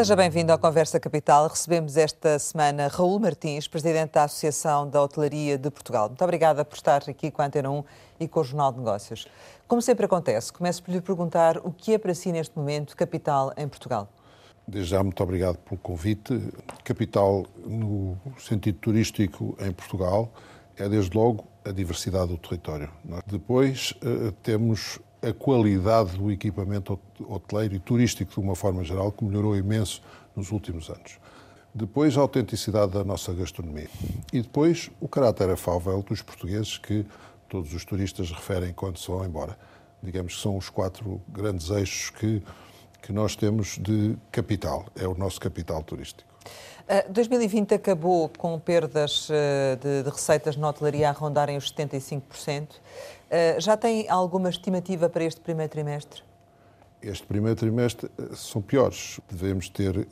Seja bem-vindo à Conversa Capital. Recebemos esta semana Raul Martins, presidente da Associação da Hotelaria de Portugal. Muito obrigada por estar aqui com a Antena 1 e com o Jornal de Negócios. Como sempre acontece, começo por lhe perguntar o que é para si neste momento capital em Portugal. Desde já, muito obrigado pelo convite. Capital, no sentido turístico em Portugal, é desde logo a diversidade do território. Depois eh, temos a qualidade do equipamento hoteleiro e turístico, de uma forma geral, que melhorou imenso nos últimos anos. Depois, a autenticidade da nossa gastronomia. E depois, o caráter afável dos portugueses que todos os turistas referem quando se vão embora. Digamos que são os quatro grandes eixos que, que nós temos de capital. É o nosso capital turístico. Uh, 2020 acabou com perdas uh, de, de, receitas na hotelaria a rondarem os 75%. Uh, já tem alguma estimativa para este primeiro trimestre? Este primeiro trimestre são piores. Devemos ter,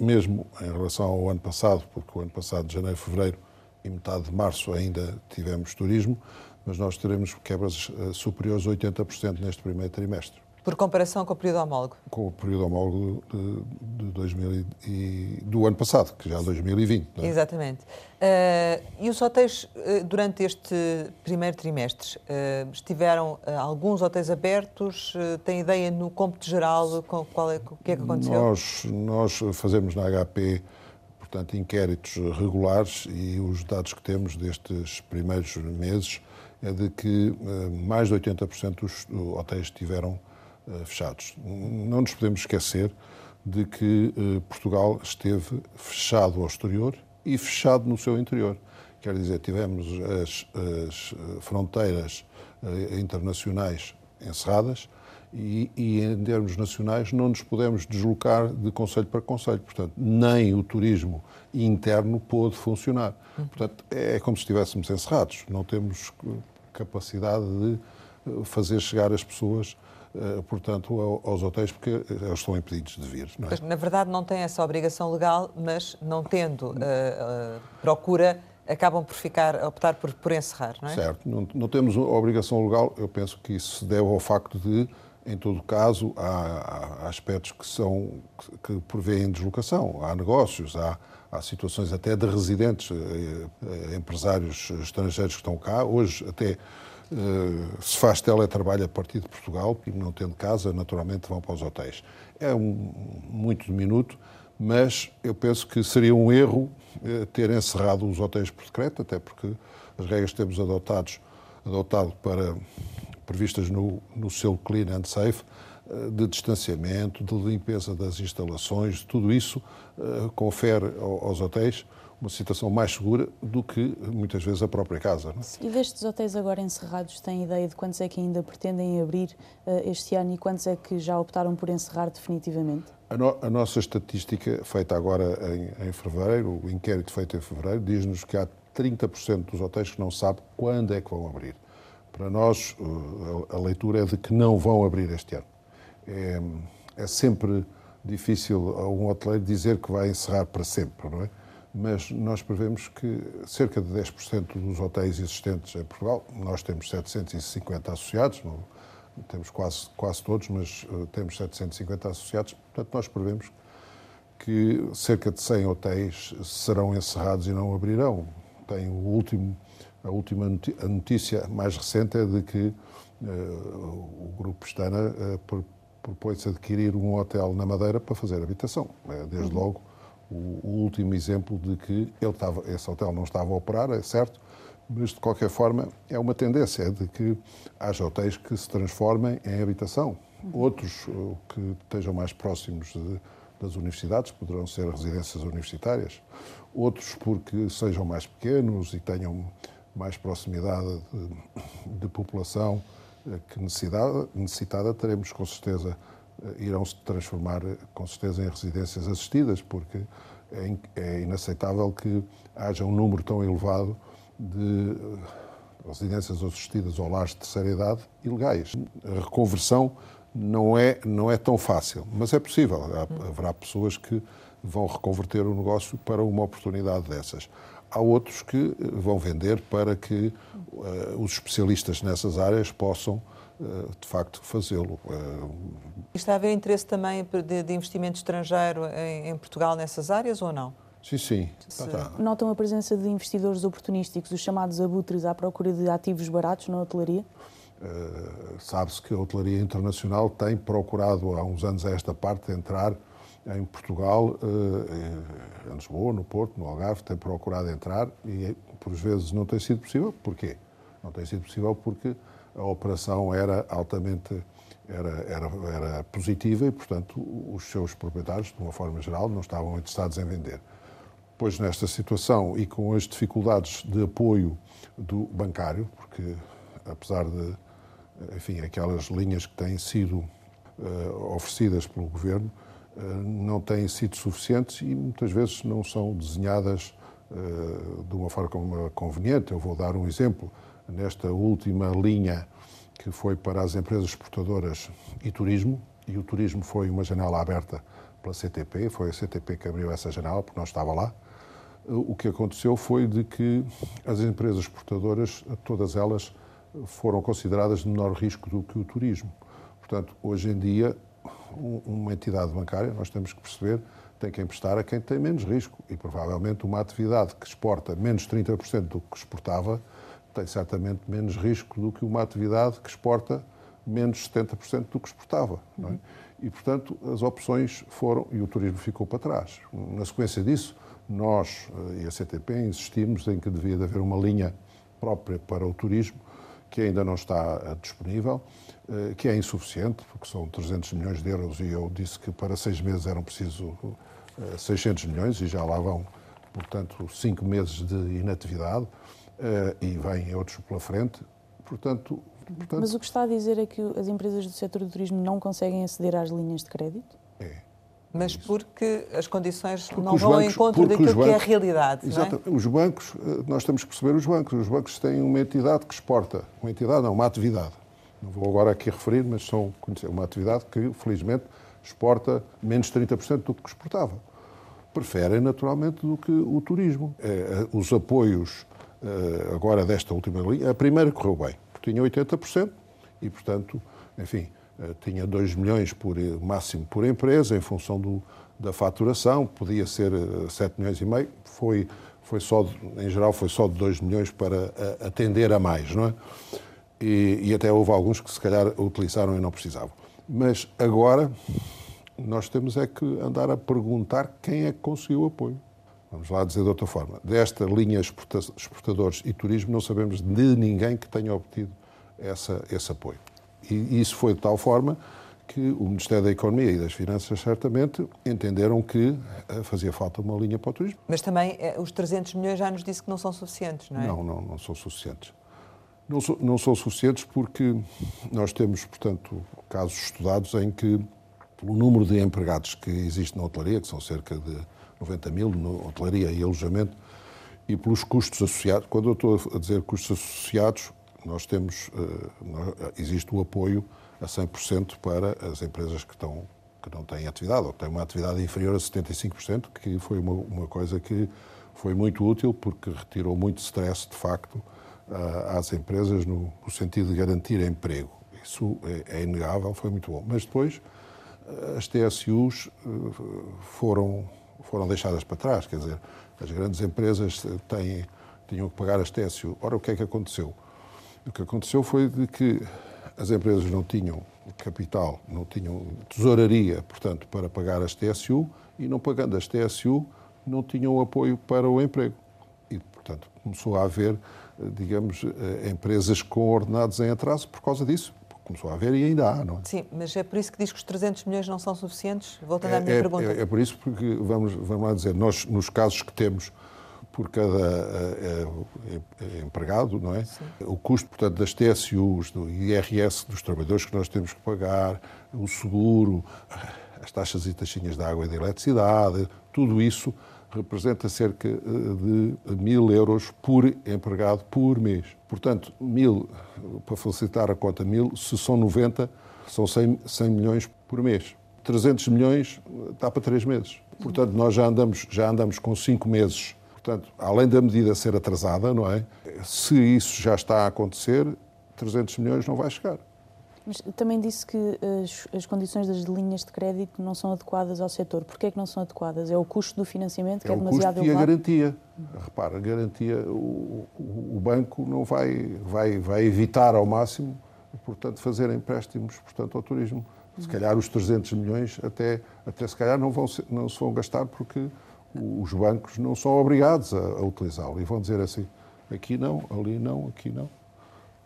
mesmo em relação ao ano passado, porque o ano passado, de janeiro, fevereiro e metade de março ainda tivemos turismo, mas nós teremos quebras superiores a 80% neste primeiro trimestre. Por comparação com o período homólogo? Com o período homólogo de, de 2000 e, do ano passado, que já é 2020. É? Exatamente. Uh, e os hotéis, uh, durante este primeiro trimestre, uh, estiveram alguns hotéis abertos? tem ideia no cômputo geral com qual é, o que é que aconteceu? Nós, nós fazemos na HP, portanto, inquéritos regulares e os dados que temos destes primeiros meses é de que mais de 80% dos hotéis tiveram eh, fechados. Não nos podemos esquecer de que eh, Portugal esteve fechado ao exterior e fechado no seu interior. Quer dizer, tivemos as, as eh, fronteiras internacionais encerradas e, e, em termos nacionais, não nos podemos deslocar de conselho para conselho. Portanto, nem o turismo interno pôde funcionar. Portanto, é como se estivéssemos encerrados. Não temos capacidade de fazer chegar as pessoas eh, portanto, aos hotéis, porque eles estão impedidos de vir. É? na verdade, não têm essa obrigação legal, mas não tendo uh, uh, procura, acabam por ficar, optar por, por encerrar, não é? Certo. Não, não temos obrigação legal. Eu penso que isso se deve ao facto de, em todo caso, há, há aspectos que são que, que prevêem deslocação. Há negócios, há, há situações até de residentes, empresários estrangeiros que estão cá. Hoje, até eh, se faz teletrabalho a partir de Portugal, e não tendo casa, naturalmente vão para os hotéis. É um, muito diminuto, mas eu penso que seria um erro eh, ter encerrado os hotéis por decreto, até porque as regras que temos adotados, adotado para, previstas no, no selo Clean and Safe, eh, de distanciamento, de limpeza das instalações, tudo isso confere aos hotéis uma situação mais segura do que muitas vezes a própria casa. É? E destes hotéis agora encerrados, têm ideia de quantos é que ainda pretendem abrir uh, este ano e quantos é que já optaram por encerrar definitivamente? A, no, a nossa estatística, feita agora em, em fevereiro, o inquérito feito em fevereiro, diz-nos que há 30% dos hotéis que não sabem quando é que vão abrir. Para nós, uh, a, a leitura é de que não vão abrir este ano. É, é sempre difícil a um hoteleiro dizer que vai encerrar para sempre, não é? Mas nós prevemos que cerca de 10% dos hotéis existentes em Portugal, nós temos 750 associados, não, temos quase, quase todos, mas uh, temos 750 associados, portanto nós prevemos que cerca de 100 hotéis serão encerrados e não abrirão. Tem o último, a última notícia mais recente é de que uh, o Grupo Pestana uh, propõe-se adquirir um hotel na Madeira para fazer habitação. Desde uhum. logo o, o último exemplo de que ele estava, esse hotel não estava a operar, é certo, mas de qualquer forma é uma tendência de que haja hotéis que se transformem em habitação. Outros uh, que estejam mais próximos de, das universidades poderão ser residências universitárias. Outros porque sejam mais pequenos e tenham mais proximidade de, de população uh, que necessitada, necessitada, teremos com certeza eh, irão se transformar eh, com certeza em residências assistidas, porque é, é inaceitável que haja um número tão elevado de eh, residências assistidas ou lares de terceira idade ilegais. A reconversão não é, não é tão fácil, mas é possível. Haverá pessoas que vão reconverter o negócio para uma oportunidade dessas. Há outros que vão vender para que uh, os especialistas nessas áreas possam, de facto, fazê-lo. Uh, está a haver interesse também de, investimento estrangeiro em, em, Portugal nessas áreas ou não? Sim, sim. Se... Tá, tá. Notam a presença de investidores oportunísticos, os chamados abutres à procura de ativos baratos na hotelaria? Uh, Sabe-se que a hotelaria internacional tem procurado há uns anos a esta parte entrar em Portugal, uh, em Lisboa, no Porto, no Algarve, tem procurado entrar e por vezes não tem sido possível. Porquê? Não tem sido possível porque a operação era altamente era, era, era positiva e, portanto, os seus proprietários, de uma forma geral, não estavam interessados em vender. Pois nesta situação e com as dificuldades de apoio do bancário, porque apesar de, enfim, aquelas linhas que têm sido uh, oferecidas pelo governo, uh, não têm sido suficientes e muitas vezes não são desenhadas uh, de uma forma conveniente. Eu vou dar um exemplo. Nesta última linha que foi para as empresas exportadoras e turismo, e o turismo foi uma janela aberta pela CTP, foi a CTP que abriu essa janela, porque não estava lá. O que aconteceu foi de que as empresas exportadoras, todas elas, foram consideradas de menor risco do que o turismo. Portanto, hoje em dia, uma entidade bancária, nós temos que perceber, tem que emprestar a quem tem menos risco. E provavelmente uma atividade que exporta menos 30% do que exportava tem certamente menos risco do que uma atividade que exporta menos 70% do que exportava. É? E, portanto, as opções foram, e o turismo ficou para trás. Na sequência disso, nós eh, e a CTP insistimos em que devia haver uma linha própria para o turismo, que ainda não está eh, disponível, eh, que é insuficiente, porque são 300 milhões de euros e eu disse que para seis meses eram preciso 600 milhões e já lá vão, portanto, cinco meses de inatividade. Eh, e vêm outros pela frente. Portanto, portanto, Mas o que está a dizer é que as empresas do setor do turismo não conseguem aceder às linhas de crédito? É. Mas porque as condições porque não vão bancos, ao encontro daquilo bancos, que é a realidade. Exatamente. É? Os bancos, eh, nós temos que perceber os bancos. Os bancos têm uma entidade que exporta. Uma entidade, não, uma atividade. Não vou agora aqui referir, mas são uma atividade que, felizmente, exporta menos 30% do que exportava. Preferem, naturalmente, do que o turismo. É, os apoios eh, agora desta última linha, a primeira correu bem, porque tinha 80% e, portanto, enfim, eh, tinha 2 milhões por eh, máximo por empresa, em função do, da faturação, podia ser 7 milhões e meio, foi, foi só, em geral, foi só de 2 milhões para atender a mais, não é? E, e até houve alguns que se calhar utilizaram e não precisavam. Mas agora nós temos é que andar a perguntar quem é que conseguiu apoio vamos lá dizer de outra forma, desta linha exportadores e turismo, não sabemos de ninguém que tenha obtido essa, esse apoio. E isso foi de tal forma que o Ministério da Economia e das Finanças, certamente, entenderam que eh, fazia falta uma linha para o turismo. Mas também eh, os 300 milhões já nos disse que não são suficientes, não é? Não, não, não são suficientes. Não, so, não são suficientes porque nós temos, portanto, casos estudados em que o número de empregados que existe na hotelaria, que são cerca de 90 mil, no hotelaria e alojamento, e pelos custos associados. Quando eu estou a dizer custos associados, nós temos, uh, existe o apoio a 100% para as empresas que, estão, que não têm atividade, ou que têm uma atividade inferior a 75%, que foi uma, uma coisa que foi muito útil, porque retirou muito stress, de facto, uh, às empresas no, no, sentido de garantir emprego. Isso é, é inegável, foi muito bom. Mas depois, as TSUs foram foram deixadas para trás. Quer dizer, as grandes empresas têm, tinham que pagar as TSU. Ora, o que é que aconteceu? O que aconteceu foi de que as empresas não tinham capital, não tinham tesouraria, portanto, para pagar as TSU e, não pagando as TSU, não tinham apoio para o emprego. E, portanto, começou a haver, digamos, eh, empresas com ordenados em atraso por causa disso começou a haver e ainda há, não é? Sim, mas é por isso que diz que os 300 milhões não são suficientes? Voltando é, à minha é, pergunta. É, é, por isso porque, vamos, vamos lá dizer, nós, nos casos que temos por cada é, é, empregado, não é? Sim. O custo, portanto, das TSUs, do IRS dos trabalhadores que nós temos que pagar, o seguro, as taxas e taxinhas de água e de eletricidade, tudo isso representa cerca de mil euros por empregado por mês. Portanto, mil, para facilitar a conta, mil, se são 90, são 100, 100 milhões por mês. 300 milhões dá para três meses. Portanto, nós já andamos, já andamos com cinco meses. Portanto, além da medida ser atrasada, não é? Se isso já está a acontecer, 300 milhões não vai chegar. Mas também disse que as, as, condições das linhas de crédito não são adequadas ao setor. Porquê é que não são adequadas? É o custo do financiamento que é, é demasiado elevado? É o custo e a garantia. Repara, a garantia, o, o, o, banco não vai, vai, vai evitar ao máximo, portanto, fazer empréstimos portanto, ao turismo. Se calhar os 300 milhões até, até se calhar não, vão, não se vão gastar porque os bancos não são obrigados a, a utilizá-lo e vão dizer assim, aqui não, ali não, aqui não.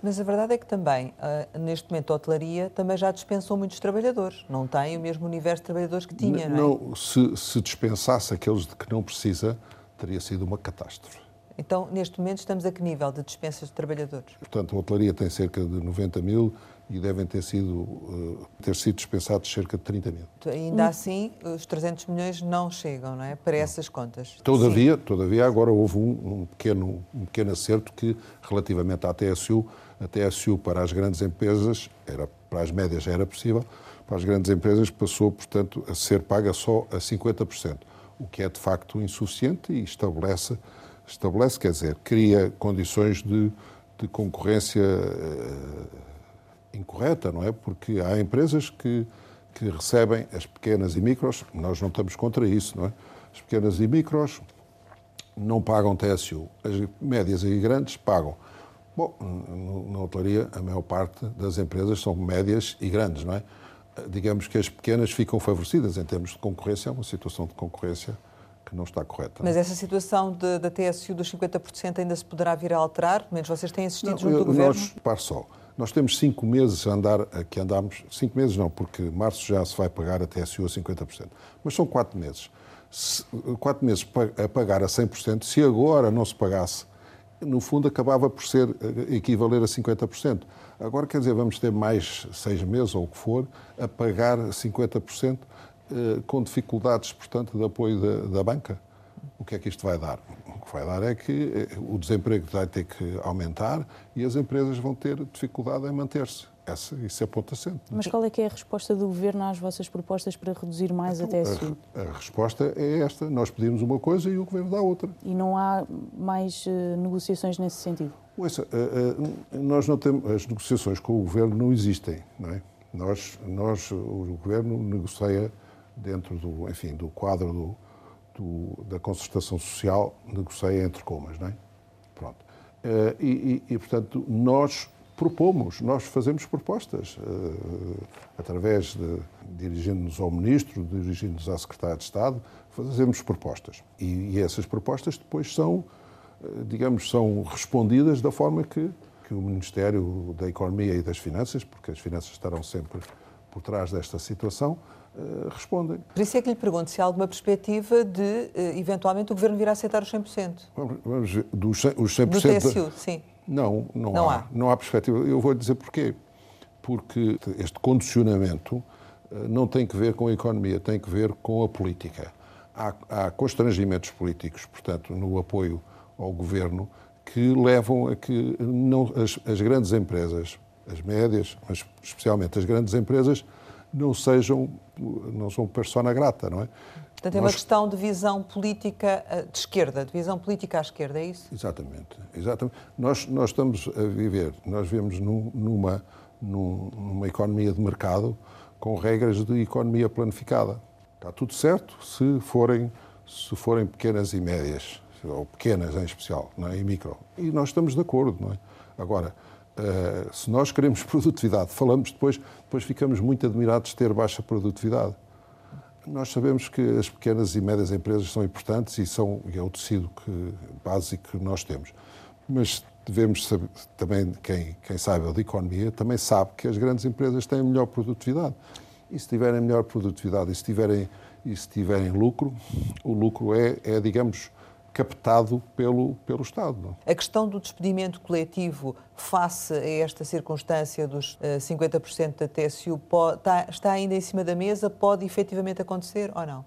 Mas a verdade é que também, uh, neste momento, a hotelaria também já dispensou muitos trabalhadores. Não tem o mesmo universo de trabalhadores que tinha, não, é? Não, se, se dispensasse aqueles de que não precisa, teria sido uma catástrofe. Então, neste momento, estamos a que nível de dispensas de trabalhadores? Portanto, a hotelaria tem cerca de 90 mil e devem ter sido, uh, ter sido dispensados cerca de 30 mil. Ainda hum. assim, os 300 milhões não chegam, não é? Para não. essas contas. Todavia, todavia agora houve um, um, pequeno, um pequeno acerto que, relativamente à TSU, a TSU para as grandes empresas, era, para as médias já era possível, para as grandes empresas passou, portanto, a ser paga só a 50%, o que é de facto insuficiente e estabelece, estabelece quer dizer, cria condições de, de concorrência uh, incorreta, não é? Porque há empresas que, que recebem as pequenas e micros, nós não estamos contra isso, não é? As pequenas e micros não pagam TSU, as médias e grandes pagam. Bom, na hotelaria, a maior parte das empresas são médias e grandes, não é? Digamos que as pequenas ficam favorecidas em termos de concorrência, é uma situação de concorrência que não está correta. Mas essa situação de, da TSU dos 50% ainda se poderá vir a alterar? Pelo menos vocês têm assistido não, junto eu, do Governo? Nós, par só, nós temos cinco meses a andar, que andamos, cinco meses não, porque março já se vai pagar a TSU a 50%, mas são quatro meses. Se, quatro meses a pagar a 100%, se agora não se pagasse no fundo acabava por ser eh, equivaler a 50%. Agora, quer dizer, vamos ter mais seis meses ou o que for a pagar 50% eh, com dificuldades, portanto, de apoio da, da banca. O que é que isto vai dar? O que vai dar é que eh, o desemprego vai ter que aumentar e as empresas vão ter dificuldade em manter-se. Essa, isso é ponto assente. Mas qual é que é a resposta do Governo às vossas propostas para reduzir mais então, a TSU? A, a, resposta é esta. Nós pedimos uma coisa e o Governo dá outra. E não há mais uh, negociações nesse sentido? Ouça, uh, uh, nós não temos, as negociações com o Governo não existem, não é? Nós, nós o Governo negocia dentro do, enfim, do quadro do, do, da concertação social, negocia entre comas, não é? Pronto. E, e, e, portanto, nós propomos, nós fazemos propostas, uh, através de dirigindo-nos ao Ministro, dirigindo-nos à Secretária de Estado, fazemos propostas. E, e essas propostas depois são, uh, digamos, são respondidas da forma que, que o Ministério da Economia e das Finanças, porque as finanças estarão sempre por trás desta situação, uh, respondem. Por isso é que lhe pergunto se há alguma perspectiva de, eventualmente, o Governo vir a aceitar os 100%. Vamos, vamos ver, dos 100%... Os 100% do TSU, sim. Não, não, não há. há. Não há perspectiva. Eu vou dizer porquê. Porque este condicionamento eh, não tem que ver com a economia, tem que ver com a política. Há, há constrangimentos políticos, portanto, no apoio ao governo, que levam a que não, as, as grandes empresas, as médias, mas especialmente as grandes empresas, não sejam, não são persona grata, não é? Portanto, é uma questão de visão política eh, de esquerda, de visão política à esquerda, é isso? Exatamente. exatamente. Nós, nós estamos a viver, nós vivemos num, numa, numa economia de mercado com regras de economia planificada. Está tudo certo se forem, se forem pequenas e médias, ou pequenas em especial, não é? e micro. E nós estamos de acordo, não é? Agora, uh, se nós queremos produtividade, falamos depois, depois ficamos muito admirados de ter baixa produtividade. Nós sabemos que as pequenas e médias empresas são importantes e são é o tecido que, básico que nós temos. Mas devemos saber, também, quem, quem saiba de economia, também sabe que as grandes empresas têm melhor produtividade. E se tiverem melhor produtividade e se tiverem, e se tiverem lucro, o lucro é, é digamos, captado pelo, pelo Estado. A questão do despedimento coletivo face a esta circunstância dos 50% eh, da TSU pode, está, está, ainda em cima da mesa? Pode efetivamente acontecer ou não?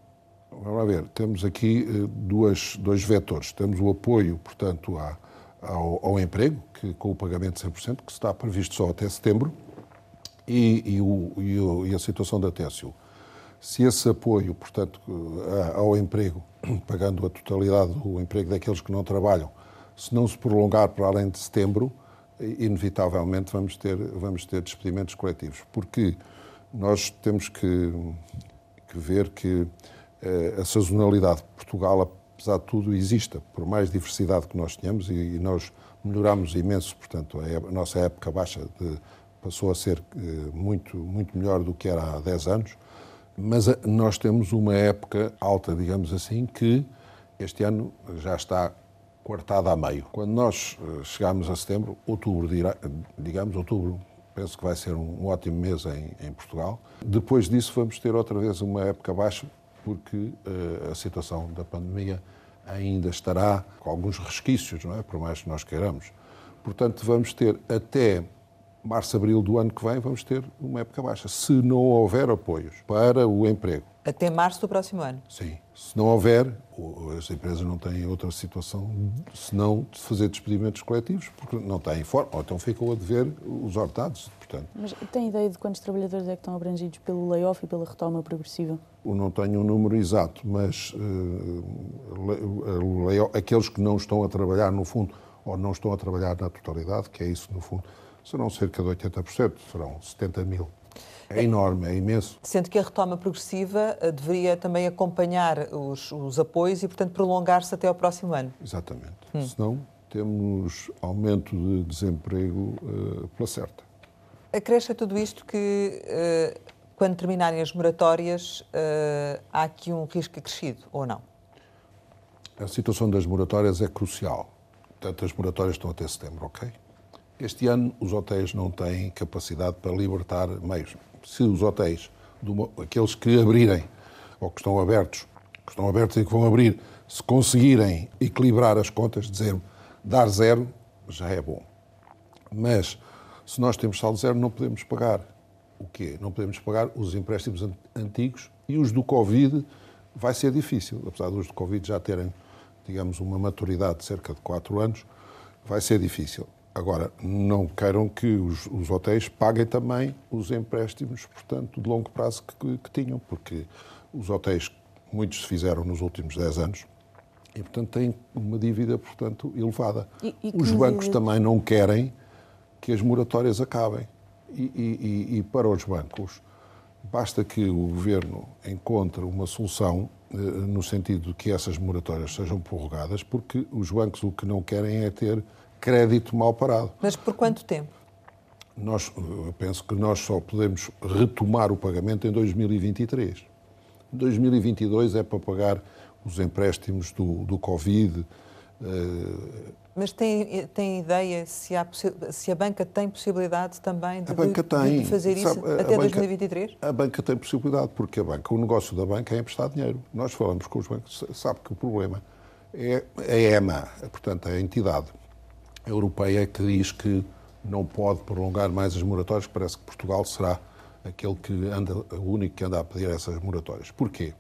Vamos ver. Temos aqui eh, duas, dois vetores. Temos o apoio, portanto, à, ao, ao, emprego, que, com o pagamento de 100%, que está previsto só até setembro, e, e, o, e, o, e a situação da TSU. Se esse apoio, portanto, ao emprego, pagando a totalidade do emprego daqueles que não trabalham, se não se prolongar para além de setembro, inevitavelmente vamos ter, vamos ter despedimentos coletivos, porque nós temos que, que ver que eh, a sazonalidade de Portugal, apesar de tudo, existe, por mais diversidade que nós tenhamos, e, e nós melhoramos imenso, portanto, a, a nossa época baixa de, passou a ser eh, muito, muito melhor do que era há 10 anos, mas a, nós temos uma época alta, digamos assim, que este ano já está quartada a meio. Quando nós eh, chegarmos a setembro, outubro, digamos, outubro, penso que vai ser um, ótimo mês em, em, Portugal. Depois disso, vamos ter outra vez uma época baixa, porque uh, a situação da pandemia ainda estará com alguns resquícios, não é? Por mais que nós queiramos. Portanto, vamos ter até março, abril do ano que vem, vamos ter uma época baixa, se não houver apoios para o emprego. Até março do próximo ano? Sim. Se não houver, as empresas não têm outra situação senão de fazer despedimentos coletivos, porque não têm forma, ou então ficam a dever os hortados. Portanto. Mas tem ideia de quantos trabalhadores é que estão abrangidos pelo layoff e pela retoma progressiva? Eu não tenho um número exato, mas uh, aqueles que não estão a trabalhar no fundo, ou não estão a trabalhar na totalidade, que é isso no fundo, serão cerca de 80%, serão 70 mil. É enorme, é imenso. Sendo que a retoma progressiva eh, deveria também acompanhar os, os apoios e, portanto, prolongar-se até ao próximo ano. Exatamente. Hum. Senão, temos aumento de desemprego uh, pela certa. Acresce a tudo isto que, uh, quando terminarem as moratórias, uh, há aqui um risco acrescido, ou não? A situação das moratórias é crucial. Portanto, as moratórias estão até setembro, ok? Este ano, os hotéis não têm capacidade para libertar meios. Se os hotéis, aqueles que abrirem, ou que estão abertos, que estão abertos e que vão abrir, se conseguirem equilibrar as contas, dizer dar zero, já é bom. Mas, se nós temos saldo zero, não podemos pagar o quê? Não podemos pagar os empréstimos antigos e os do Covid vai ser difícil. Apesar dos do Covid já terem, digamos, uma maturidade de cerca de 4 anos, vai ser difícil. Agora, não queiram que os, os, hotéis paguem também os empréstimos, portanto, de longo prazo que, que, tinham, porque os hotéis, muitos se fizeram nos últimos 10 anos, e, portanto, têm uma dívida, portanto, elevada. E, e os bancos também não querem que as moratórias acabem. E, e, para os bancos, basta que o Governo encontre uma solução eh, no sentido de que essas moratórias sejam prorrogadas, porque os bancos o que não querem é ter crédito mal parado. Mas por quanto tempo? Nós, eu penso que nós só podemos retomar o pagamento em 2023. 2022 é para pagar os empréstimos do, do Covid. Uh, mas tem, tem ideia se, há, se a banca tem possibilidade também de, banca tem, de fazer isso sabe, até banca, 2023? A banca tem possibilidade, porque a banca, o negócio da banca é emprestar dinheiro. Nós falamos com os bancos, sabe que o problema é a EMA, portanto, a entidade europeia que diz que não pode prolongar mais as moratórias, parece que Portugal será aquele que anda, o único que anda a pedir essas moratórias. Porquê?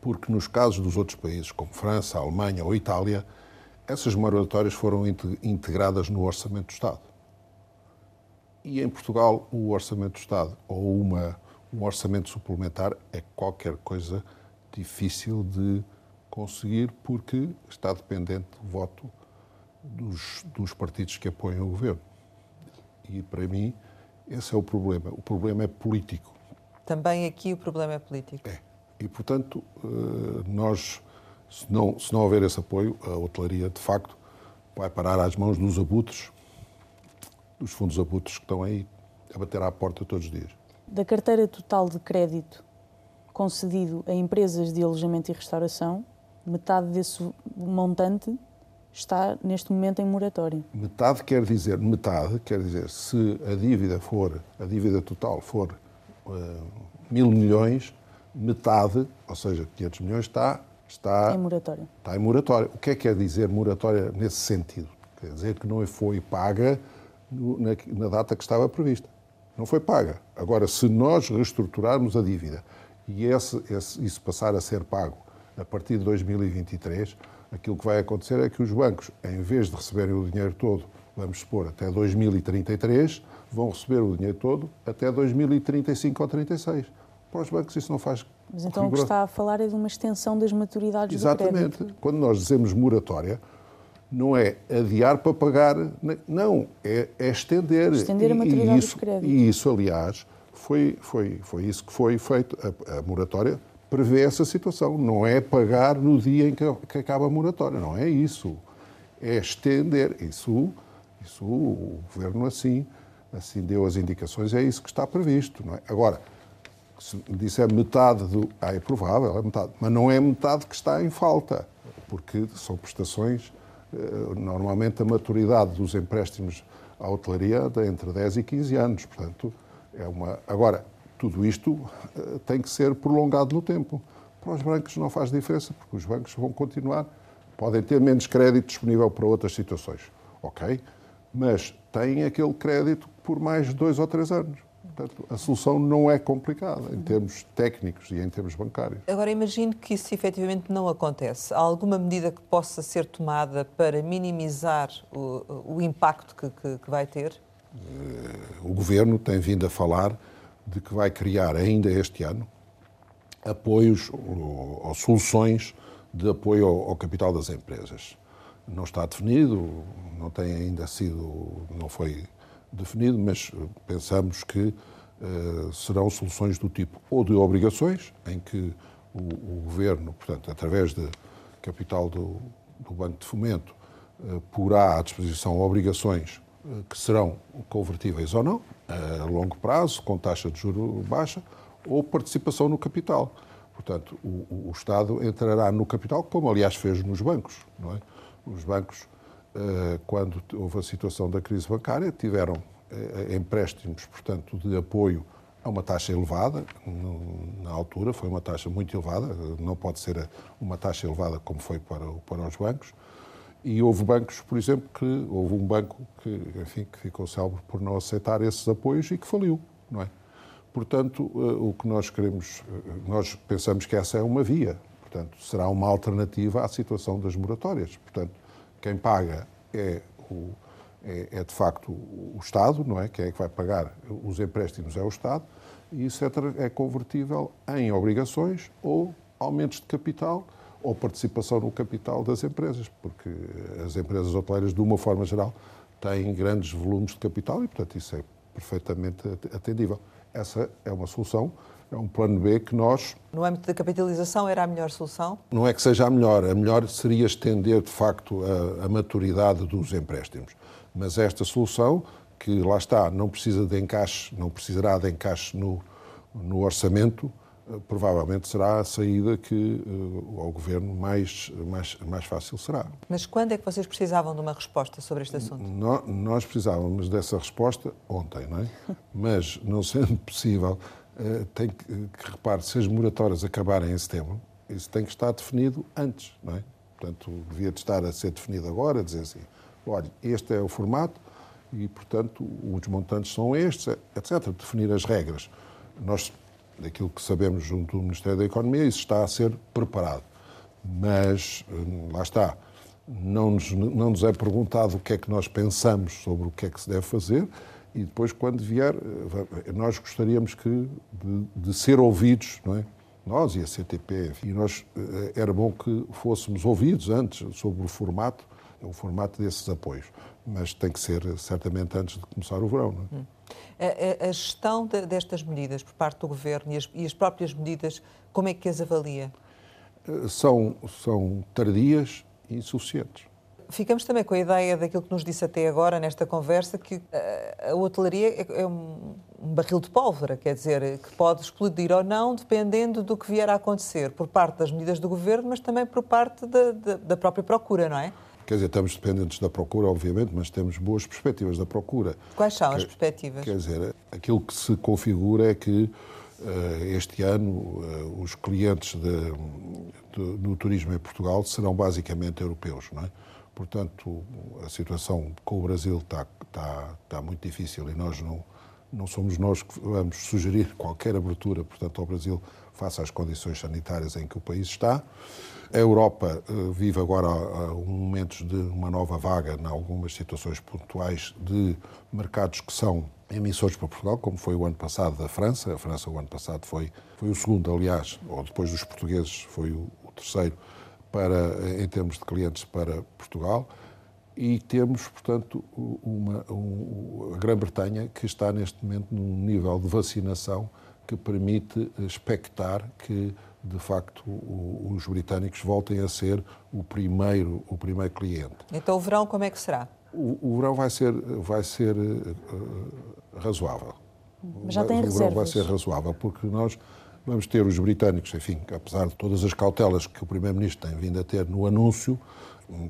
Porque nos casos dos outros países, como França, Alemanha ou Itália, essas moratórias foram integradas no Orçamento do Estado. E em Portugal, o Orçamento do Estado ou uma, um orçamento suplementar é qualquer coisa difícil de conseguir porque está dependente do voto dos, dos partidos que apoiam o governo. E, para mim, esse é o problema. O problema é político. Também aqui o problema é político. É. E, portanto, eh, nós, se não, se não houver esse apoio, a hotelaria, de facto, vai parar às mãos dos abutres, dos fundos abutres que estão aí a bater à porta todos os dias. Da carteira total de crédito concedido a empresas de alojamento e restauração, metade desse montante está neste momento em moratória. Metade quer dizer, metade quer dizer, se a dívida for, a dívida total for uh, mil milhões, metade, ou seja, 500 milhões, está, está em moratória. Está em moratória. O que é que quer dizer moratória nesse sentido? Quer dizer que não foi paga na, na data que estava prevista. Não foi paga. Agora, se nós reestruturarmos a dívida e esse, esse, isso passar a ser pago a partir de 2023, aquilo que vai acontecer é que os bancos, em vez de receberem o dinheiro todo, vamos supor, até 2033, vão receber o dinheiro todo até 2035 ou 36. Para os bancos isso não faz. Mas então o que está a falar é de uma extensão das maturidades Exatamente. do crédito. Quando nós dizemos moratória, não é adiar para pagar, não, é, é estender. Estender a maturidade e isso, dos créditos. E isso, aliás, foi, foi, foi isso que foi feito. A, a, moratória prevê essa situação. Não é pagar no dia em que, que acaba a moratória, não é isso. É estender. Isso, isso o Governo assim, assim deu as indicações, é isso que está previsto. Não é? Agora, se disser metade do. Ah, é provável, é metade. Mas não é metade que está em falta, porque são prestações eh, normalmente a maturidade dos empréstimos à hotelaria é entre 10 e 15 anos. Portanto, é uma. Agora, tudo isto eh, tem que ser prolongado no tempo. Para os bancos não faz diferença, porque os bancos vão continuar, podem ter menos crédito disponível para outras situações, ok? Mas têm aquele crédito por mais dois ou três anos. Portanto, a solução não é complicada em termos técnicos e em termos bancários. Agora, imagino que isso efetivamente não acontece. Há alguma medida que possa ser tomada para minimizar o, o impacto que, que, que vai ter? O Governo tem vindo a falar de que vai criar ainda este ano apoios ou, soluções de apoio ao, ao capital das empresas. Não está definido, não tem ainda sido, não foi definido, mas eh, pensamos que uh, serão soluções do tipo ou de obrigações, em que o, o Governo, portanto, através de capital do, do Banco de Fomento, uh, porá à disposição obrigações uh, que serão convertíveis ou não, a longo prazo, com taxa de juro baixa, ou participação no capital. Portanto, o, o Estado entrará no capital, como aliás fez nos bancos. Não é? Os bancos eh, quando houve a situação da crise bancária, tiveram eh, empréstimos, portanto, de apoio a uma taxa elevada, na altura foi uma taxa muito elevada, não pode ser uma taxa elevada como foi para, para os bancos, e houve bancos, por exemplo, que houve um banco que, enfim, que ficou célebre por não aceitar esses apoios e que faliu, não é? Portanto, eh, o que nós queremos, nós pensamos que essa é uma via, portanto, será uma alternativa à situação das moratórias, portanto, quem paga é, o, é, é, de facto o Estado, não é? Quem é que vai pagar os empréstimos é o Estado, e isso é, é convertível em obrigações ou aumentos de capital ou participação no capital das empresas, porque as empresas hoteleiras, de uma forma geral, têm grandes volumes de capital e, portanto, isso é perfeitamente atendível. Essa é uma solução é um plano B que nós. No âmbito da capitalização era a melhor solução? Não é que seja a melhor. A melhor seria estender, de facto, a, a maturidade dos empréstimos. Mas esta solução, que lá está, não precisa de encaixe, não precisará de encaixe no, no orçamento, provavelmente será a saída que uh, ao governo mais, mais, mais fácil será. Mas quando é que vocês precisavam de uma resposta sobre este assunto? No, nós precisávamos dessa resposta ontem, não é? Mas, não sendo possível, eh, tem que, que repare, se as moratórias acabarem em setembro, isso tem que estar definido antes, não é? Portanto, devia de estar a ser definido agora, dizer assim, olha, este é o formato e, portanto, os montantes são estes, etc. Definir as regras. Nós, daquilo que sabemos junto do Ministério da Economia, isso está a ser preparado. Mas, eh, lá está, não nos, não nos é perguntado o que é que nós pensamos sobre o que é que se deve fazer, e depois, quando vier, eh, nós gostaríamos que de, de ser ouvidos, não é? Nós e a CTP, e nós eh, era bom que fôssemos ouvidos antes sobre o formato, o formato desses apoios, mas tem que ser certamente antes de começar o verão. Não é? Hum. A, a, gestão de, destas medidas por parte do governo e as, e as próprias medidas, como é que as avalia? Eh, são, são tardias e insuficientes. Ficamos também com a ideia daquilo que nos disse até agora nesta conversa, que a hotelaria é, é um barril de pólvora, quer dizer, que pode explodir ou não, dependendo do que vier a acontecer, por parte das medidas do governo, mas também por parte da, da, da própria procura, não é? Quer dizer, estamos dependentes da procura, obviamente, mas temos boas perspectivas da procura. Quais são as perspectivas? Quer dizer, aquilo que se configura é que uh, este ano uh, os clientes de, de, no turismo em Portugal serão basicamente europeus, não é? Portanto, a situação com o Brasil está, está, está muito difícil e nós não, não somos nós que vamos sugerir qualquer abertura, portanto, ao Brasil face às condições sanitárias em que o país está. A Europa uh, vive agora uh, momentos de uma nova vaga em algumas situações pontuais de mercados que são emissores para Portugal, como foi o ano passado da França. A França, o ano passado, foi, foi o segundo, aliás, ou depois dos portugueses, foi o, o terceiro para, em termos de clientes para Portugal. e temos, portanto, uma, a Grã-Bretanha que está neste momento num nível de vacinação que permite expectar que, de facto, os britânicos voltem a ser o primeiro, o primeiro cliente. Então, o verão como é que será? O, o verão vai ser, vai ser uh, razoável. Mas já tem o reservas. verão vai ser razoável, porque nós vamos ter os britânicos, enfim, apesar de todas as cautelas que o Primeiro-Ministro tem vindo a ter no anúncio,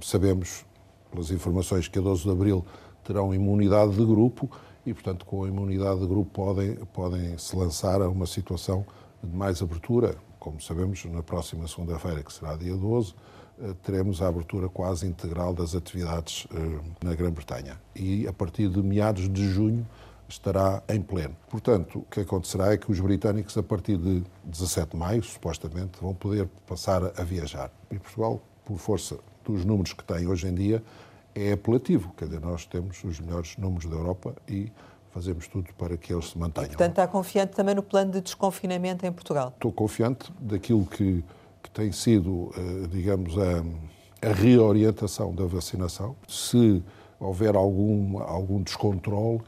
sabemos, pelas informações, que a 12 de Abril terão imunidade de grupo e, portanto, com a imunidade de grupo podem, podem se lançar a uma situação de mais abertura. Como sabemos, na próxima segunda-feira, que será dia 12, eh, teremos a abertura quase integral das atividades eh, na Grã-Bretanha. E a partir de meados de junho estará em pleno. Portanto, o que acontecerá é que os britânicos, a partir de 17 de maio, supostamente, vão poder passar a viajar. E Portugal, por força dos números que tem hoje em dia, é apelativo. Quer dizer, nós temos os melhores números da Europa e fazemos tudo para que eles se mantenham. Portanto, está confiante também no plano de desconfinamento em Portugal? Estou confiante daquilo que, que tem sido, eh, digamos, a, a reorientação da vacinação. Se houver algum, algum descontrole,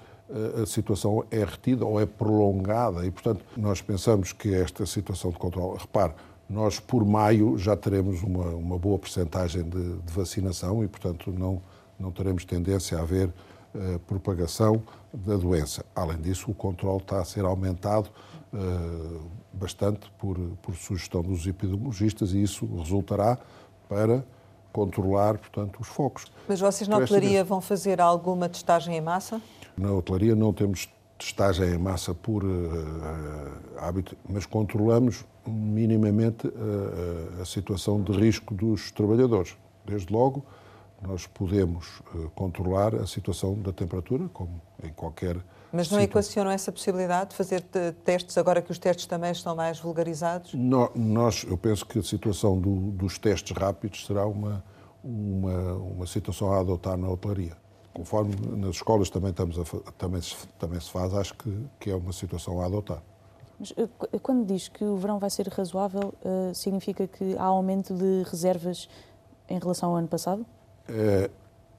a situação é retida ou é prolongada e, portanto, nós pensamos que esta situação de controle. Repare, nós por maio já teremos uma, uma boa percentagem de, de, vacinação e, portanto, não, não teremos tendência a haver uh, propagação da doença. Além disso, o controle está a ser aumentado uh, bastante por, por sugestão dos epidemiologistas e isso resultará para controlar, portanto, os focos. Mas vocês na hotelaria vão fazer alguma testagem em massa? Na hotelaria não temos testagem em massa por uh, hábito, mas controlamos minimamente uh, a situação de risco dos trabalhadores. Desde logo, nós podemos uh, controlar a situação da temperatura, como em qualquer. Mas não situação. equacionam essa possibilidade de fazer testes agora que os testes também estão mais vulgarizados? No, nós, eu penso que a situação do, dos testes rápidos será uma, uma, uma situação a adotar na hotelaria conforme nas escolas também, estamos a, também, se, também se faz, acho que, que é uma situação a adotar. Mas eh, quando diz que o verão vai ser razoável, uh, significa que há aumento de reservas em relação ao ano passado? É,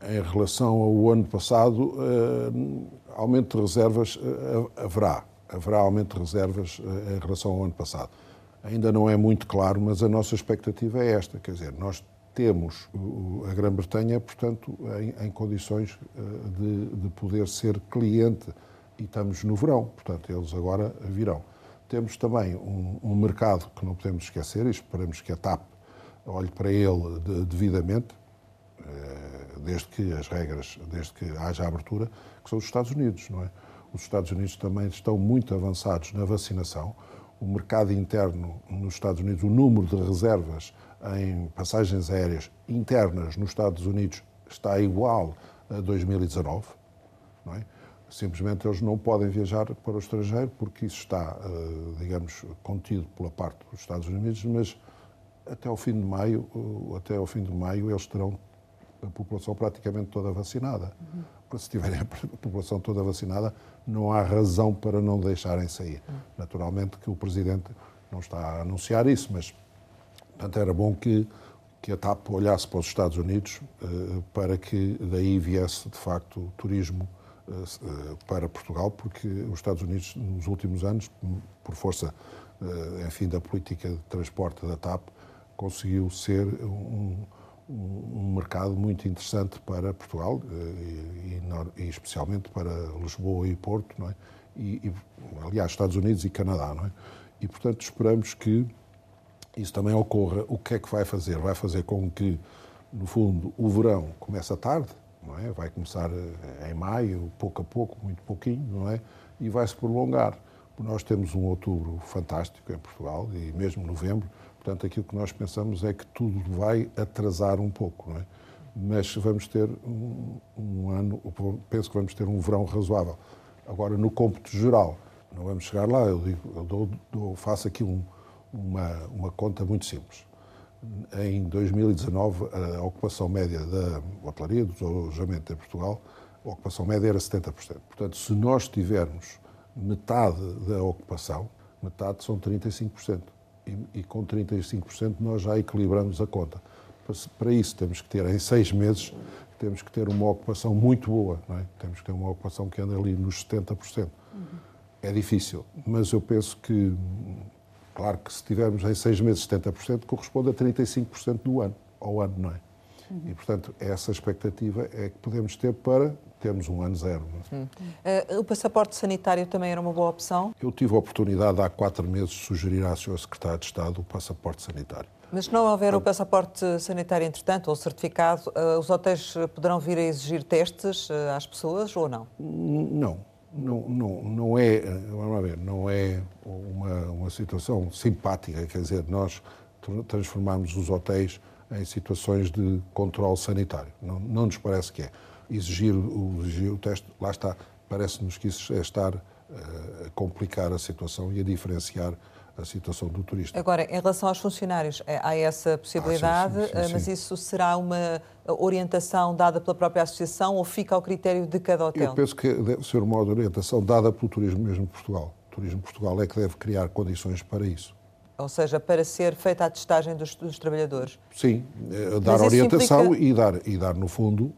em relação ao ano passado, uh, aumento de reservas uh, haverá. Haverá aumento de reservas em relação ao ano passado. Ainda não é muito claro, mas a nossa expectativa é esta. Quer dizer, nós temos a Grã-Bretanha, portanto, em, em condições eh, de, de, poder ser cliente e estamos no verão, portanto, eles agora virão. Temos também um, um mercado que não podemos esquecer e esperamos que a TAP olhe para ele de, devidamente, eh, desde que as regras, desde que haja abertura, que são os Estados Unidos, não é? Os Estados Unidos também estão muito avançados na vacinação. O mercado interno nos Estados Unidos, o número de reservas em passagens aéreas internas nos Estados Unidos está igual a 2019, não é? Simplesmente eles não podem viajar para o estrangeiro porque isso está, eh, digamos, contido pela parte dos Estados Unidos, mas até ao fim de maio, até ao fim de maio eles terão a população praticamente toda vacinada. Uhum. Se tiverem a população toda vacinada, não há razão para não deixarem sair. Uhum. Naturalmente que o Presidente não está a anunciar isso, mas Portanto, era bom que, que a TAP olhasse para os Estados Unidos uh, para que daí viesse, de facto, turismo uh, para Portugal, porque os Estados Unidos, nos últimos anos, por força, enfim, da política de transporte da TAP, conseguiu ser um, um mercado muito interessante para Portugal e, e, e, especialmente para Lisboa e Porto, não é? E, e, aliás, Estados Unidos e Canadá, não é? E, portanto, esperamos que isso também ocorra, o que é que vai fazer? Vai fazer com que, no fundo, o verão comece tarde, não é? Vai começar eh, em maio, pouco a pouco, muito pouquinho, não é? E vai se prolongar. Nós temos um outubro fantástico em Portugal e mesmo novembro, portanto, aquilo que nós pensamos é que tudo vai atrasar um pouco, não é? Mas vamos ter um, um ano, penso que vamos ter um verão razoável. Agora, no cômputo geral, não vamos chegar lá, eu, digo, eu dou, dou, faço aqui um, uma, uma conta muito simples. Em 2019, a ocupação média da hotelaria, do alojamento em Portugal, a ocupação média era 70%. Portanto, se nós tivermos metade da ocupação, metade são 35%. E, e com 35% nós já equilibramos a conta. Para isso temos que ter, em seis meses, temos que ter uma ocupação muito boa, não é? Temos que ter uma ocupação que anda ali nos 70%. Uhum. É difícil, mas eu penso que, claro que se tivermos em seis meses 70%, corresponde a 35% do ano, ao ano, não é? Uhum. E, portanto, essa expectativa é que podemos ter para termos um ano zero. Uh, o passaporte sanitário também era uma boa opção? Eu tive a oportunidade há quatro meses de sugerir à Sra. Secretária de Estado o passaporte sanitário. Mas se não houver o passaporte sanitário, entretanto, ou certificado, uh, os hotéis poderão vir a exigir testes uh, às pessoas ou não? Não. Não, não, não é, vamos ver, não é uma, uma situação simpática, quer dizer, nós transformamos os hotéis em situações de controle sanitário. Não, não nos parece que é. Exigir o, exigir o teste, lá está, parece-nos que isso é estar uh, a complicar a situação e a diferenciar a situação do turista. Agora, em relação aos funcionários, é, há essa possibilidade, ah, sim, sim, sim, mas isso será uma orientação dada pela própria associação ou fica ao critério de cada hotel? Eu penso que deve ser uma orientação dada pelo Turismo mesmo de Portugal. O Turismo Portugal é que deve criar condições para isso. Ou seja, para ser feita a testagem dos, dos trabalhadores? Sim, eh, dar orientação implica... e, dar, e dar, no fundo,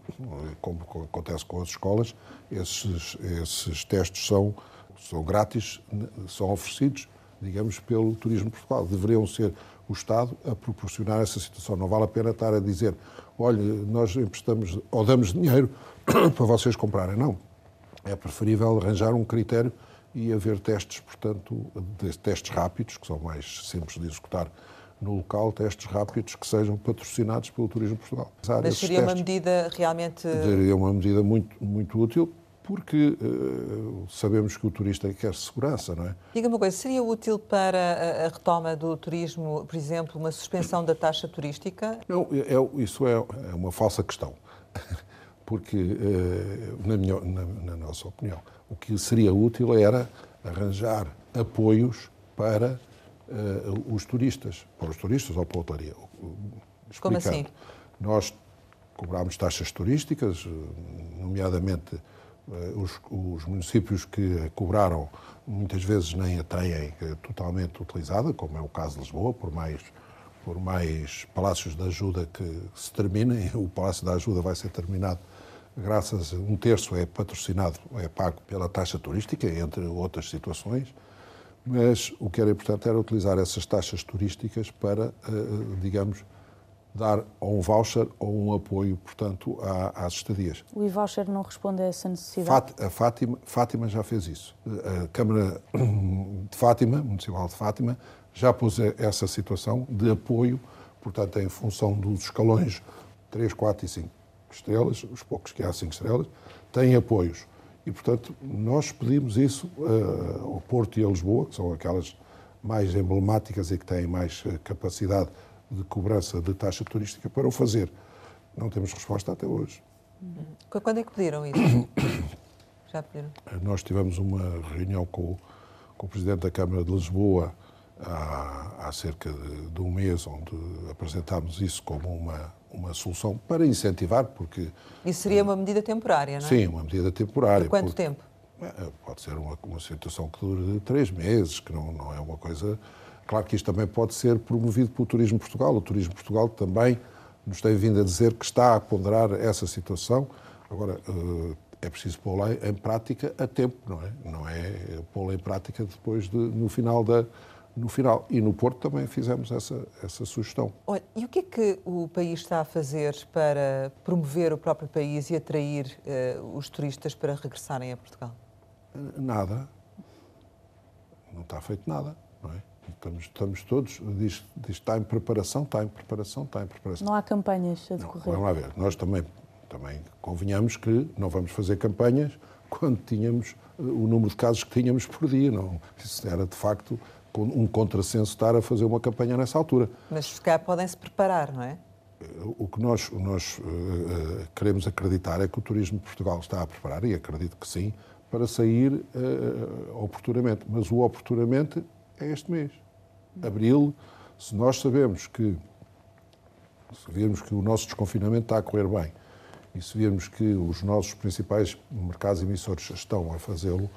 como acontece com as escolas, esses, esses testes são, são grátis, são oferecidos, digamos, pelo Turismo Portugal. Deveriam ser o Estado a proporcionar essa situação. Não vale a pena estar a dizer, olha, nós emprestamos ou damos dinheiro para vocês comprarem. Não. É preferível arranjar um critério e haver testes, portanto, testes rápidos, que são mais simples de executar no local, testes rápidos que sejam patrocinados pelo Turismo Portugal. Mas seria testes, uma medida realmente... Seria uma medida muito, muito útil, porque uh, sabemos que o turista quer segurança, não é? Diga uma coisa, seria útil para a, a, retoma do turismo, por exemplo, uma suspensão da taxa turística? Não, é, é isso é, é uma falsa questão, porque, uh, na, minha, na, na nossa opinião, o que seria útil era arranjar apoios para uh, os turistas, para os turistas ou para a hotelaria. Como assim? Nós cobrámos taxas turísticas, nomeadamente uh, os, os, municípios que cobraram muitas vezes nem a têm totalmente utilizada, como é o caso de Lisboa, por mais por mais palácios de ajuda que se terminem, o Palácio da Ajuda vai ser terminado graças a um terço é patrocinado, é pago pela taxa turística, entre outras situações, mas o que era importante era utilizar essas taxas turísticas para, eh, digamos, dar um voucher ou um apoio, portanto, às estadias. O e-voucher não responde a essa necessidade? a Fátima, Fátima já fez isso. A Câmara de Fátima, Municipal de Fátima, já pôs essa situação de apoio, portanto, em função dos escalões 3, 4 e 5 estrelas, os poucos que há cinco estrelas, têm apoios. E, portanto, nós pedimos isso uh, ao Porto e a Lisboa, que são aquelas mais emblemáticas e que têm mais eh, capacidade de cobrança de taxa turística para o fazer. Não temos resposta até hoje. Quando é que pediram isso? Já pediram? Nós tivemos uma reunião com, com o Presidente da Câmara de Lisboa há, há cerca de, de, um mês, onde apresentámos isso como uma, uma solução para incentivar, porque... Isso seria uma medida temporária, não é? Sim, uma medida temporária. Por quanto porque, tempo? É, pode ser uma, uma situação que dure três meses, que não, não é uma coisa... Claro que isto também pode ser promovido pelo Turismo Portugal. O Turismo Portugal também nos tem vindo a dizer que está a ponderar essa situação. Agora, eh, é preciso pô-la em prática a tempo, não é? Não é pô-la em prática depois, de, no final da, no final. E no Porto também fizemos essa, essa sugestão. Olha, e o que é que o país está a fazer para promover o próprio país e atrair uh, os turistas para regressarem a Portugal? Nada. Não está feito nada, não é? Estamos, estamos todos, diz, diz está em preparação, está em preparação, está em preparação. Não há campanhas a decorrer? Não, vamos lá ver. Nós também, também convenhamos que não vamos fazer campanhas quando tínhamos eh, o número de casos que tínhamos por dia. Não, isso era, de facto, um contrassenso estar a fazer uma campanha nessa altura. Mas se calhar podem se preparar, não é? O que nós, nós uh, queremos acreditar é que o turismo de Portugal está a preparar, e acredito que sim, para sair uh, oportunamente. Mas o oportunamente é este mês. Abril, se nós sabemos que, se virmos que o nosso desconfinamento está a correr bem, e se virmos que os nossos principais mercados emissores estão a fazê-lo,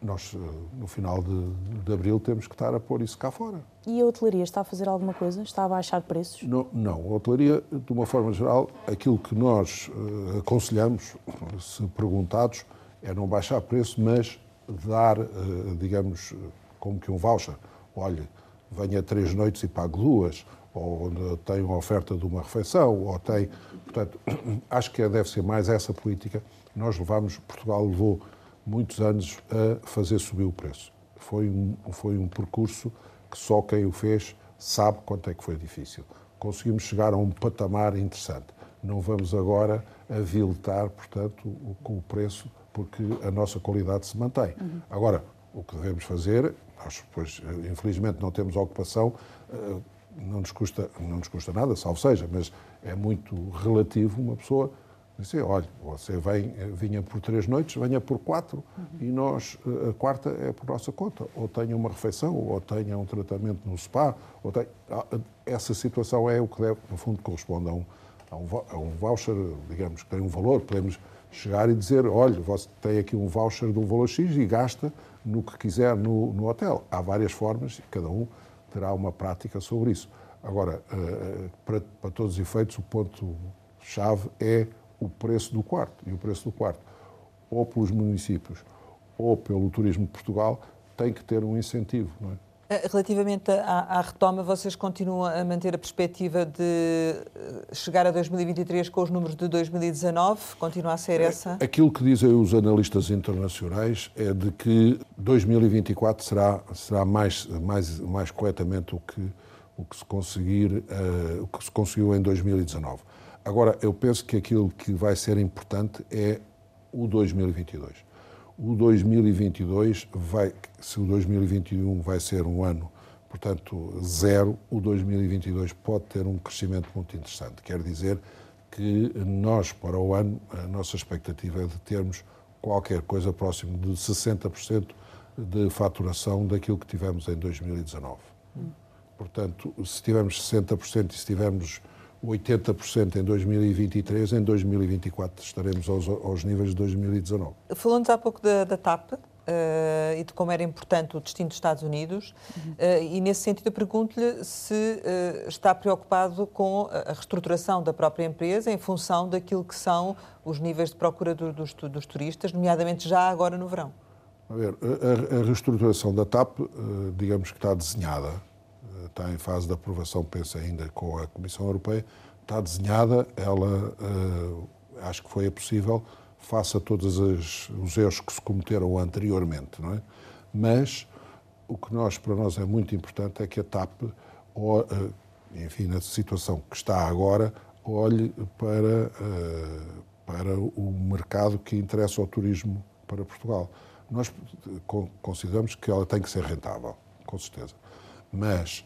nós, eh, no final de, de, abril, temos que estar a pôr isso cá fora. E a hotelaria está a fazer alguma coisa? Está a baixar preços? Não, não. a hotelaria, de uma forma geral, aquilo que nós uh, aconselhamos, se perguntados, é não baixar preço, mas dar, uh, digamos, como que um voucher. Olha, venha três noites e pague duas, ou tem uma oferta de uma refeição, ou tem. Portanto, acho que deve ser mais essa política. Nós levamos, Portugal levou muitos anos a fazer subir o preço. Foi um, foi um percurso que só quem o fez sabe quanto é que foi difícil. Conseguimos chegar a um patamar interessante. Não vamos agora aviltar, portanto, o, com o preço, porque a nossa qualidade se mantém. Uhum. Agora, o que devemos fazer, nós, pois, infelizmente não temos ocupação, eh, não nos custa, não nos custa nada, salvo seja, mas é muito relativo uma pessoa Disse, olha, você vem, vinha por três noites, venha por quatro uhum. e nós, a quarta é por nossa conta. Ou tenha uma refeição, ou tenha um tratamento no spa. Ou tenha... Ah, essa situação é o que deve, no fundo, corresponde a um, a um, a um voucher, digamos, que tem um valor. Podemos chegar e dizer, olha, você tem aqui um voucher de um valor X e gasta no que quiser no, no hotel. Há várias formas e cada um terá uma prática sobre isso. Agora, eh, eh, para, para todos os efeitos, o ponto-chave é o preço do quarto. E o preço do quarto, ou pelos municípios ou pelo Turismo de Portugal, tem que ter um incentivo. Não é? Eh, relativamente à, à, retoma, vocês continuam a manter a perspectiva de eh, chegar a 2023 com os números de 2019? Continua a ser essa? Aquilo que dizem os analistas internacionais é de que 2024 será, será mais, mais, mais corretamente o que, o que se conseguir, uh, o que se conseguiu em 2019. Agora, eu penso que aquilo que vai ser importante é o 2022. O 2022 vai, se o 2021 vai ser um ano, portanto, zero, o 2022 pode ter um crescimento muito interessante. Quer dizer que nós, para o ano, a nossa expectativa é de termos qualquer coisa próximo de 60% de faturação daquilo que tivemos em 2019. Hum. Portanto, se tivermos 60% e se tivermos 80% em 2023, em 2024 estaremos aos, aos níveis de 2019. Falou-nos há pouco da, da TAP. Uh, e de como era importante o destino dos Estados Unidos, uhum. uh, e nesse sentido eu pergunto-lhe se uh, está preocupado com a reestruturação da própria empresa em função daquilo que são os níveis de procura do, dos, dos, turistas, nomeadamente já agora no verão. A ver, a, a reestruturação da TAP, digamos que está desenhada está em fase de aprovação, penso ainda com a Comissão Europeia, está desenhada, ela uh, acho que foi possível face a todos os erros que se cometeram anteriormente, não é? Mas o que nós, para nós é muito importante é que a TAP, ou, uh, enfim, na situação que está agora, olhe para, uh, para o mercado que interessa ao turismo para Portugal. Nós consideramos que ela tem que ser rentável, com certeza. Mas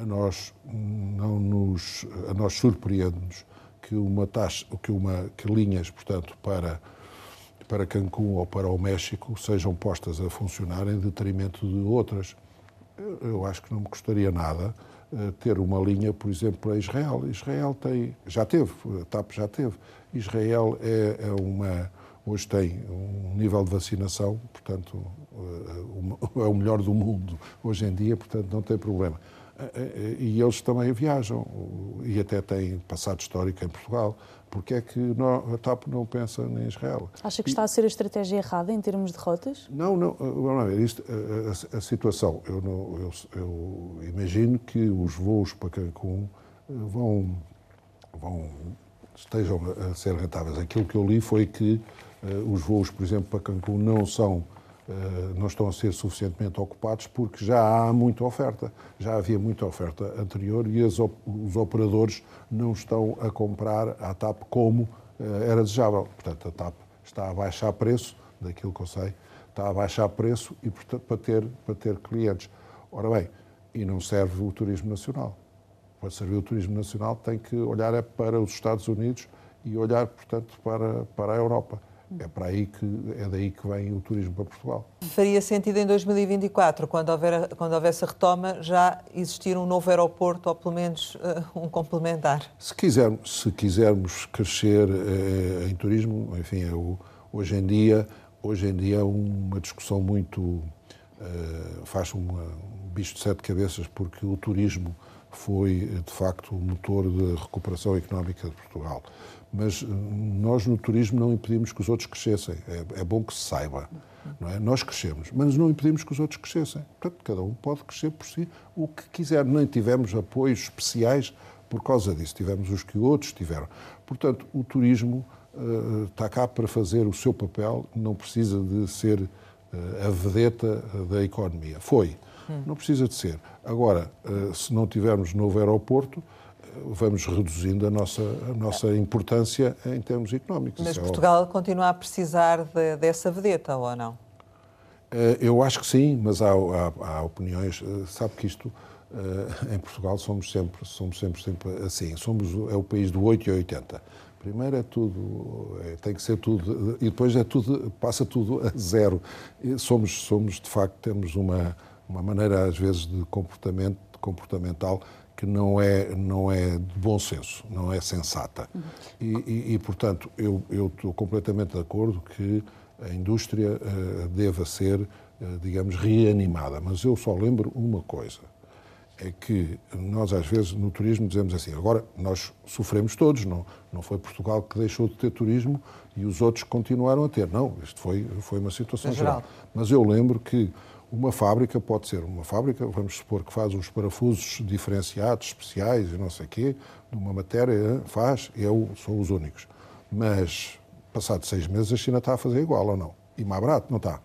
a nós não nos a nós surpreende-nos que uma taxa que uma que linhas portanto para para Cancún ou para o México sejam postas a funcionar em detrimento de outras. Eu acho que não me custaria nada eh, ter uma linha por exemplo para Israel. Israel tem já teve a TAP já teve. Israel é, é uma hoje tem um nível de vacinação portanto eh, é o melhor do mundo hoje em dia portanto não tem problema e eles também viajam e até têm passado histórico em Portugal. Porque é que não, a TAP não pensa em Israel? Acha que está a ser a estratégia errada em termos de rotas? Não, não. Vamos ver. Isto, a, a, a, situação, eu, não, eu, eu, imagino que os voos para Cancún eh, vão, vão estejam a ser rentáveis. Aquilo que eu li foi que uh, os voos, por exemplo, para Cancún não são eh, não estão a ser suficientemente ocupados porque já há muita oferta. Já havia muita oferta anterior e os operadores não estão a comprar a TAP como eh, era desejável. Portanto, a TAP está a baixar preço, daquilo que eu sei, está a baixar preço e, portanto, para ter, para ter clientes. Ora bem, e não serve o turismo nacional. Para servir o turismo nacional tem que olhar é para os Estados Unidos e olhar, portanto, para, para a Europa. É para aí que é daí que vem o turismo para Portugal. Faria sentido em 2024, quando houver quando houvesse a retoma, já existir um novo aeroporto ou pelo menos uh, um complementar. Se quisermos, se quisermos crescer uh, em turismo, enfim, é o, hoje em dia hoje em dia é uma discussão muito. Uh, faz uma, um bicho de sete cabeças, porque o turismo foi, de facto, o motor da recuperação económica de Portugal. Mas nós, no turismo, não impedimos que os outros crescessem. É, é bom que se saiba. Não é? Nós crescemos, mas não impedimos que os outros crescessem. Portanto, cada um pode crescer por si o que quiser. Nem tivemos apoios especiais por causa disso. Tivemos os que outros tiveram. Portanto, o turismo uh, está cá para fazer o seu papel, não precisa de ser uh, a vedeta da economia. Foi. Hum. Não precisa de ser. Agora, uh, se não tivermos novo aeroporto, vamos reduzindo a nossa, a nossa importância em termos económicos. Mas é Portugal continua a precisar de, dessa vedeta, ou não? Eu acho que sim, mas há, há, há opiniões. Sabe que isto Uh, em Portugal somos sempre, somos sempre, sempre assim. Somos, é o país do 8 e 80. Primeiro é tudo, tem que ser tudo, e depois é tudo, passa tudo a zero. Somos, somos, de facto, temos uma, uma maneira, às vezes, de comportamento, comportamental que não é, não é de bom senso, não é sensata. Uhum. E, e, e, portanto, eu, eu estou completamente de acordo que a indústria uh, deva ser, uh, digamos, reanimada. Mas eu só lembro uma coisa é que nós às vezes no turismo dizemos assim, agora nós sofremos todos, não, não foi Portugal que deixou de ter turismo e os outros continuaram a ter. Não, isto foi, foi uma situação geral. geral. Mas eu lembro que uma fábrica pode ser uma fábrica, vamos supor que faz uns parafusos diferenciados, especiais e não sei quê, de uma matéria, faz, eu sou os únicos. Mas, passado seis meses, a China está a fazer igual ou não? E mais barato, não está?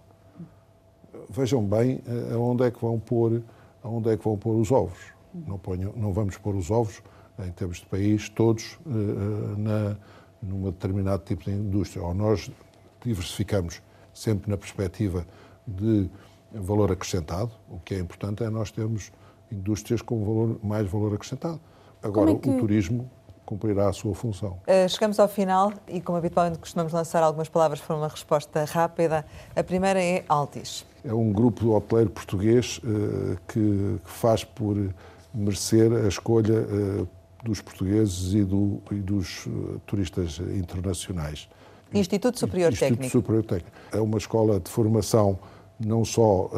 Vejam bem eh, aonde é que vão pôr onde é que vão pôr os ovos. Não, ponho, não vamos pôr os ovos, em termos de país, todos uh, na, numa determinado tipo de indústria. Ou nós diversificamos sempre na perspectiva de valor acrescentado, o que é importante é nós termos indústrias com valor, mais valor acrescentado. Agora, é que... o turismo cumprirá a sua função. Uh, chegamos ao final e, como habitualmente costumamos lançar algumas palavras para uma resposta rápida. A primeira é Altis. É um grupo hoteleiro português uh, que, faz por merecer a escolha uh, dos portugueses e, do, e dos turistas internacionais. Instituto Superior Instituto Técnico. Superior Técnico. É uma escola de formação não só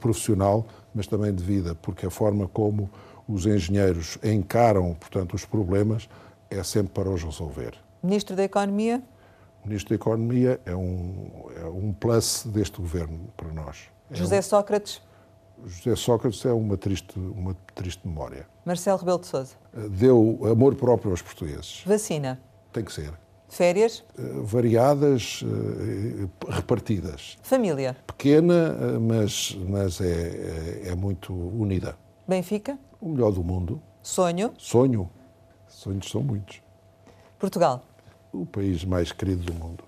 profissional, mas também de vida, porque a forma como os engenheiros encaram, portanto, os problemas, é sempre para os resolver. Ministro da Economia? O Ministro da Economia é um, é um plus deste governo para nós. É José um, Sócrates? José Sócrates é uma triste, uma triste memória. Marcelo Rebelo de Sousa? Deu amor próprio aos portugueses. Vacina? Tem que ser. Férias? Uh, variadas, uh, repartidas. Família? Pequena, uh, mas, mas é, é, é muito unida. Benfica? o melhor do mundo. Sonho? Sonho. Sonhos são muitos. Portugal? O país mais querido do mundo.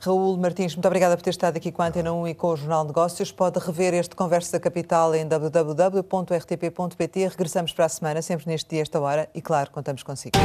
Raul Martins, muito obrigada por ter estado aqui com a Antena 1 e com o Jornal Negócios. Pode rever este Conversa da Capital em www.rtp.pt. Regressamos para a semana, sempre neste dia, esta hora, e claro, contamos consigo.